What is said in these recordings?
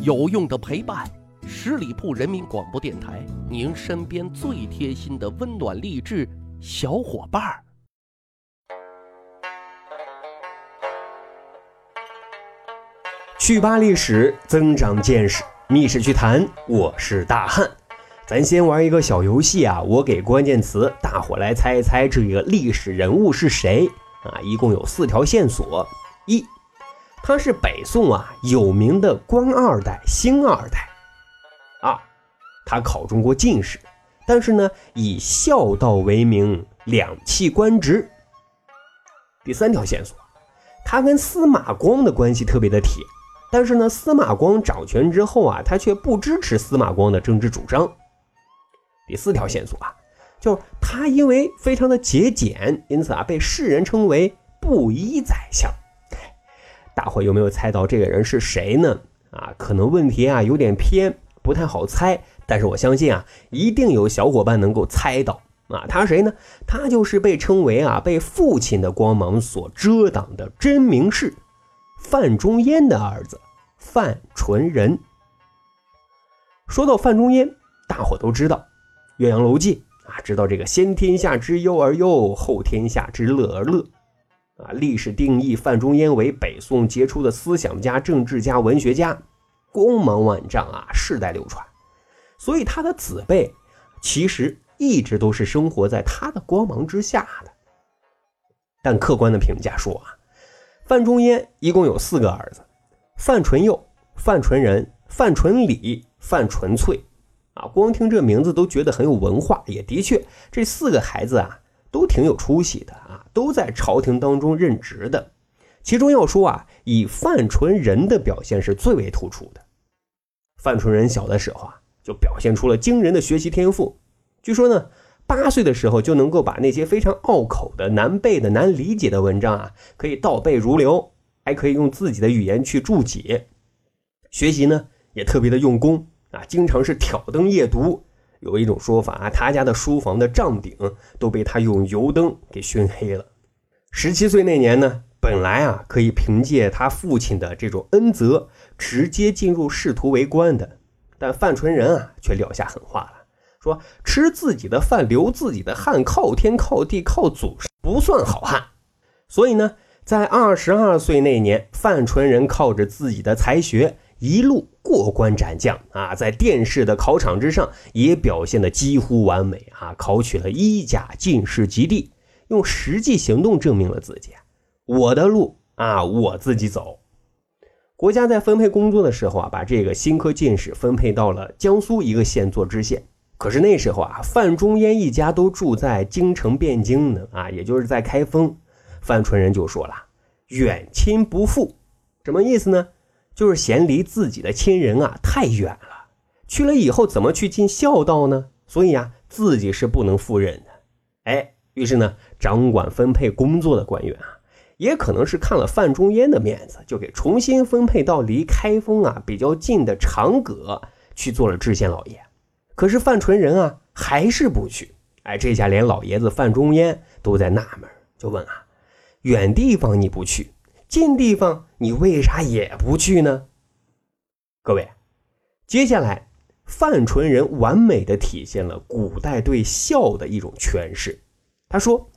有用的陪伴，十里铺人民广播电台，您身边最贴心的温暖励志小伙伴儿。去扒历史，增长见识，密室趣谈，我是大汉。咱先玩一个小游戏啊，我给关键词，大伙来猜一猜这个历史人物是谁啊？一共有四条线索：一，他是北宋啊有名的官二代、星二代；二，他考中过进士，但是呢以孝道为名，两弃官职。第三条线索，他跟司马光的关系特别的铁，但是呢司马光掌权之后啊，他却不支持司马光的政治主张。第四条线索啊，就是他因为非常的节俭，因此啊被世人称为布衣宰相。大伙有没有猜到这个人是谁呢？啊，可能问题啊有点偏，不太好猜。但是我相信啊，一定有小伙伴能够猜到啊，他是谁呢？他就是被称为啊被父亲的光芒所遮挡的真名士范仲淹的儿子范纯仁。说到范仲淹，大伙都知道。《岳阳楼记》啊，知道这个先天下之忧而忧，后天下之乐而乐，啊，历史定义范仲淹为北宋杰出的思想家、政治家、文学家，光芒万丈啊，世代流传。所以他的子辈其实一直都是生活在他的光芒之下的。但客观的评价说啊，范仲淹一共有四个儿子：范纯佑、范纯仁、范纯礼、范纯粹。啊，光听这名字都觉得很有文化，也的确，这四个孩子啊都挺有出息的，都在朝廷当中任职的。其中要说啊，以范纯仁的表现是最为突出的。范纯仁小的时候啊，就表现出了惊人的学习天赋。据说呢，八岁的时候就能够把那些非常拗口的、难背的、难理解的文章啊，可以倒背如流，还可以用自己的语言去注解。学习呢，也特别的用功。啊，经常是挑灯夜读。有一种说法啊，他家的书房的帐顶都被他用油灯给熏黑了。十七岁那年呢，本来啊可以凭借他父亲的这种恩泽，直接进入仕途为官的，但范纯仁啊却撂下狠话了，说吃自己的饭，流自己的汗，靠天靠地靠祖上，不算好汉。所以呢，在二十二岁那年，范纯仁靠着自己的才学。一路过关斩将啊，在殿试的考场之上也表现的几乎完美啊，考取了一甲进士及第，用实际行动证明了自己。我的路啊，我自己走。国家在分配工作的时候啊，把这个新科进士分配到了江苏一个县做知县。可是那时候啊，范仲淹一家都住在京城汴京呢啊，也就是在开封。范纯仁就说了：“远亲不赴，什么意思呢？”就是嫌离自己的亲人啊太远了，去了以后怎么去尽孝道呢？所以啊，自己是不能赴任的。哎，于是呢，掌管分配工作的官员啊，也可能是看了范仲淹的面子，就给重新分配到离开封啊比较近的长葛去做了知县老爷。可是范纯仁啊还是不去。哎，这下连老爷子范仲淹都在纳闷，就问啊，远地方你不去？近地方你为啥也不去呢？各位，接下来范纯仁完美的体现了古代对孝的一种诠释。他说：“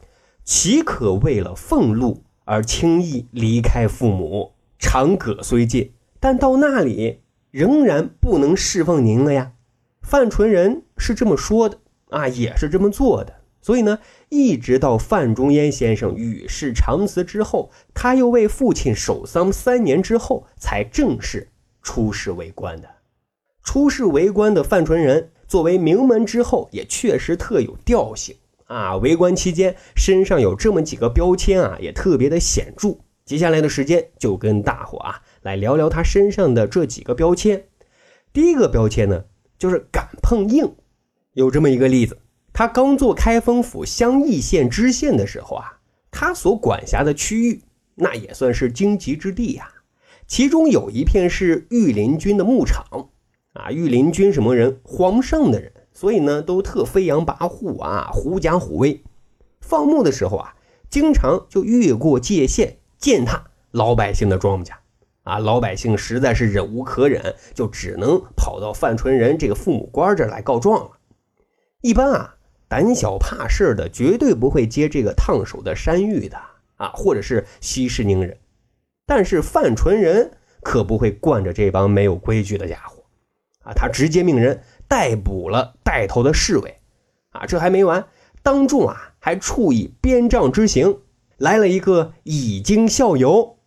岂可为了俸禄而轻易离开父母？长葛虽近，但到那里仍然不能侍奉您了呀。”范纯仁是这么说的啊，也是这么做的。所以呢，一直到范仲淹先生与世长辞之后，他又为父亲守丧三年之后，才正式出仕为官的。出仕为官的范纯仁，作为名门之后，也确实特有调性啊。为官期间，身上有这么几个标签啊，也特别的显著。接下来的时间，就跟大伙啊来聊聊他身上的这几个标签。第一个标签呢，就是敢碰硬。有这么一个例子。他刚做开封府襄邑县知县的时候啊，他所管辖的区域那也算是荆棘之地呀。其中有一片是御林军的牧场啊，御林军什么人？皇上的人，所以呢都特飞扬跋扈啊，狐假虎威。放牧的时候啊，经常就越过界限践踏老百姓的庄稼。啊，老百姓实在是忍无可忍，就只能跑到范纯仁这个父母官这儿来告状了。一般啊，胆小怕事的绝对不会接这个烫手的山芋的啊，或者是息事宁人。但是范纯仁可不会惯着这帮没有规矩的家伙啊，他直接命人逮捕了带头的侍卫。啊，这还没完，当众啊还处以鞭杖之刑，来了一个以儆效尤。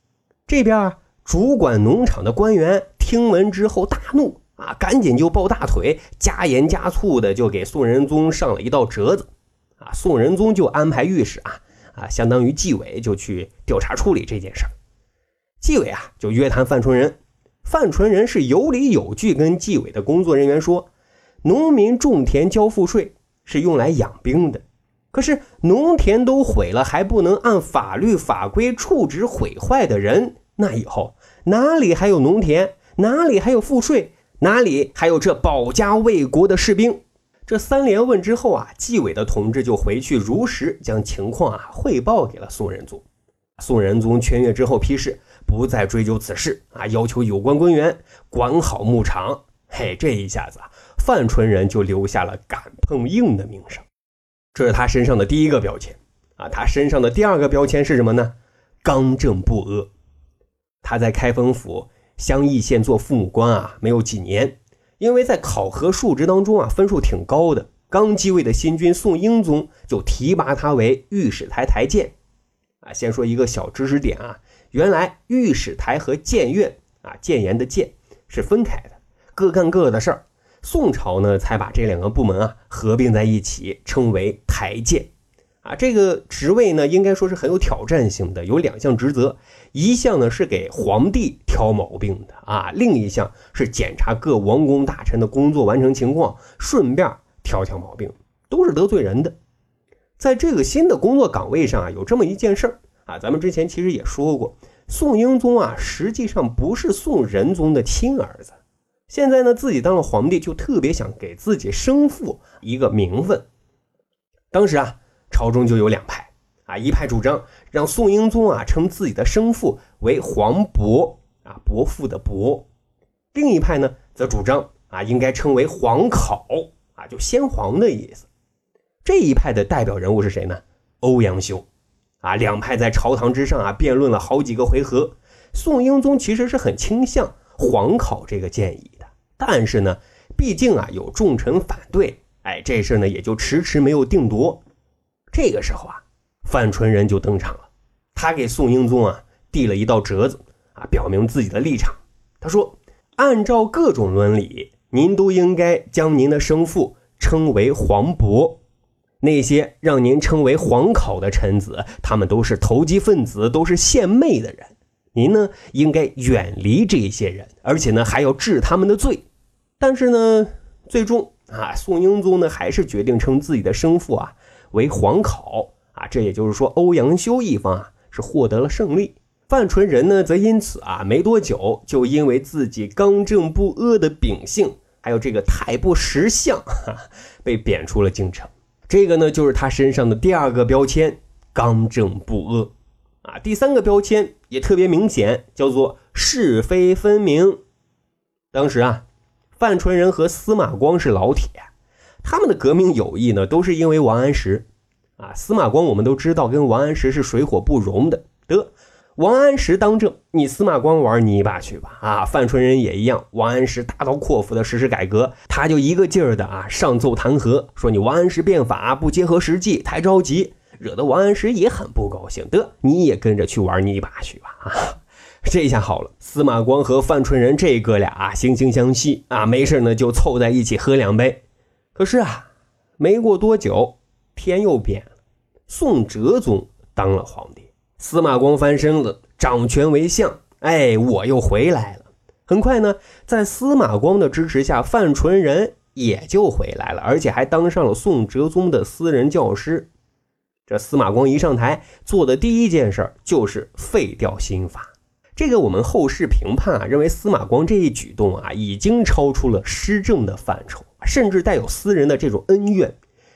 这边，主管农场的官员听闻之后大怒啊，赶紧就抱大腿，加盐加醋的就给宋仁宗上了一道折子。啊，宋仁宗就安排御史啊啊，相当于纪委就去调查处理这件事儿。纪委啊就约谈范纯仁，范纯仁是有理有据跟纪委的工作人员说，农民种田交赋税。是用来养兵的，可是农田都毁了，还不能按法律法规处置毁坏的人，那以后哪里还有农田？哪里还有赋税？哪里还有这保家卫国的士兵？这三连问之后啊，纪委的同志就回去如实将情况啊汇报给了宋仁宗。宋仁宗圈阅之后批示，不再追究此事啊，要求有关官员管好牧场。嘿，这一下子啊。范纯仁就留下了敢碰硬的名声，这是他身上的第一个标签啊。他身上的第二个标签是什么呢？刚正不阿。他在开封府襄邑县做父母官啊，没有几年，因为在考核述职当中啊，分数挺高的。刚继位的新君宋英宗就提拔他为御史台台监。啊，先说一个小知识点啊，原来御史台和谏院啊，谏言的谏是分开的，各干各的事儿。宋朝呢，才把这两个部门啊合并在一起，称为台谏。啊，这个职位呢，应该说是很有挑战性的，有两项职责，一项呢是给皇帝挑毛病的啊，另一项是检查各王公大臣的工作完成情况，顺便挑挑毛病，都是得罪人的。在这个新的工作岗位上啊，有这么一件事儿啊，咱们之前其实也说过，宋英宗啊，实际上不是宋仁宗的亲儿子。现在呢，自己当了皇帝，就特别想给自己生父一个名分。当时啊，朝中就有两派啊，一派主张让宋英宗啊称自己的生父为皇伯啊，伯父的伯；另一派呢，则主张啊应该称为皇考啊，就先皇的意思。这一派的代表人物是谁呢？欧阳修啊。两派在朝堂之上啊辩论了好几个回合，宋英宗其实是很倾向皇考这个建议的。但是呢，毕竟啊有重臣反对，哎，这事呢也就迟迟没有定夺。这个时候啊，范纯仁就登场了，他给宋英宗啊递了一道折子啊，表明自己的立场。他说：“按照各种伦理，您都应该将您的生父称为皇伯。那些让您称为皇考的臣子，他们都是投机分子，都是献媚的人。”您呢，应该远离这些人，而且呢，还要治他们的罪。但是呢，最终啊，宋英宗呢，还是决定称自己的生父啊为皇考啊。这也就是说，欧阳修一方啊是获得了胜利。范纯仁呢，则因此啊，没多久就因为自己刚正不阿的秉性，还有这个太不识相，被贬出了京城。这个呢，就是他身上的第二个标签——刚正不阿。啊，第三个标签也特别明显，叫做是非分明。当时啊，范纯仁和司马光是老铁，他们的革命友谊呢，都是因为王安石。啊，司马光我们都知道，跟王安石是水火不容的。得，王安石当政，你司马光玩泥巴去吧。啊，范纯仁也一样，王安石大刀阔斧的实施改革，他就一个劲儿的啊上奏弹劾，说你王安石变法不结合实际，太着急。惹得王安石也很不高兴，得你也跟着去玩泥巴去吧！啊，这下好了，司马光和范纯仁这哥俩啊，惺惺相惜啊，没事呢就凑在一起喝两杯。可是啊，没过多久，天又变了，宋哲宗当了皇帝，司马光翻身了，掌权为相。哎，我又回来了。很快呢，在司马光的支持下，范纯仁也就回来了，而且还当上了宋哲宗的私人教师。这司马光一上台做的第一件事就是废掉新法。这个我们后世评判啊，认为司马光这一举动啊，已经超出了施政的范畴，甚至带有私人的这种恩怨。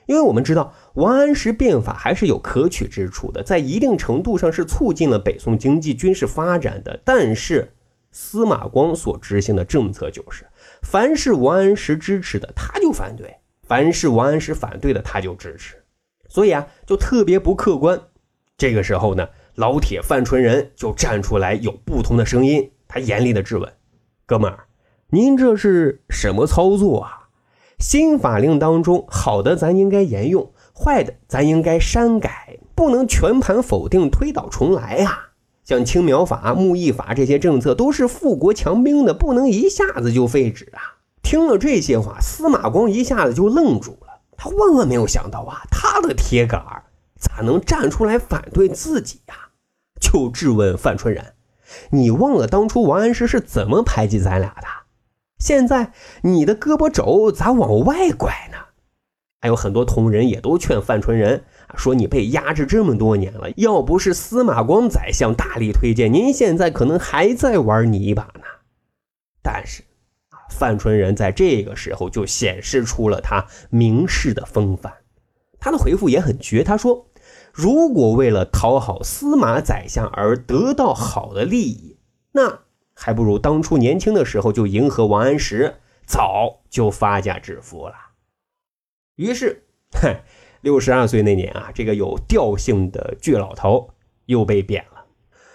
因为我们知道王安石变法还是有可取之处的，在一定程度上是促进了北宋经济军事发展的。但是司马光所执行的政策就是，凡是王安石支持的他就反对，凡是王安石反对的他就支持，所以啊，就特别不客观。这个时候呢，老铁范纯仁就站出来，有不同的声音，他严厉的质问：“哥们儿，您这是什么操作啊？新法令当中好的咱应该沿用，坏的咱应该删改，不能全盘否定，推倒重来呀。”像青苗法、木役法这些政策都是富国强兵的，不能一下子就废止啊！听了这些话，司马光一下子就愣住了。他万万没有想到啊，他的铁杆儿咋能站出来反对自己呀？就质问范纯仁：“你忘了当初王安石是怎么排挤咱俩的？现在你的胳膊肘咋往外拐呢？”还有很多同仁也都劝范纯仁。说你被压制这么多年了，要不是司马光宰相大力推荐，您现在可能还在玩泥巴呢。但是，范纯仁在这个时候就显示出了他名士的风范。他的回复也很绝，他说：“如果为了讨好司马宰相而得到好的利益，那还不如当初年轻的时候就迎合王安石，早就发家致富了。”于是，哼。六十二岁那年啊，这个有调性的倔老头又被贬了。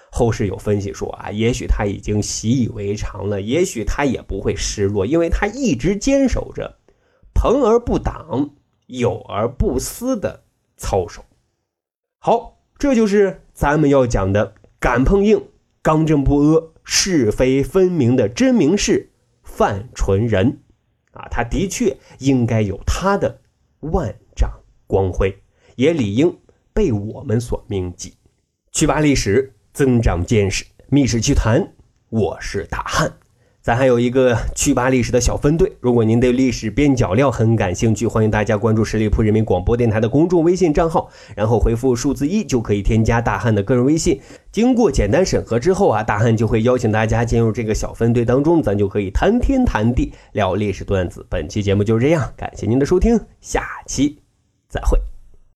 后世有分析说啊，也许他已经习以为常了，也许他也不会失落，因为他一直坚守着朋而不党、友而不私的操守。好，这就是咱们要讲的敢碰硬、刚正不阿、是非分明的真名士范纯仁啊，他的确应该有他的万丈。光辉也理应被我们所铭记。去吧历史，增长见识，密室趣谈，我是大汉。咱还有一个去扒历史的小分队。如果您对历史边角料很感兴趣，欢迎大家关注十里铺人民广播电台的公众微信账号，然后回复数字一就可以添加大汉的个人微信。经过简单审核之后啊，大汉就会邀请大家进入这个小分队当中，咱就可以谈天谈地聊历史段子。本期节目就是这样，感谢您的收听，下期。再会。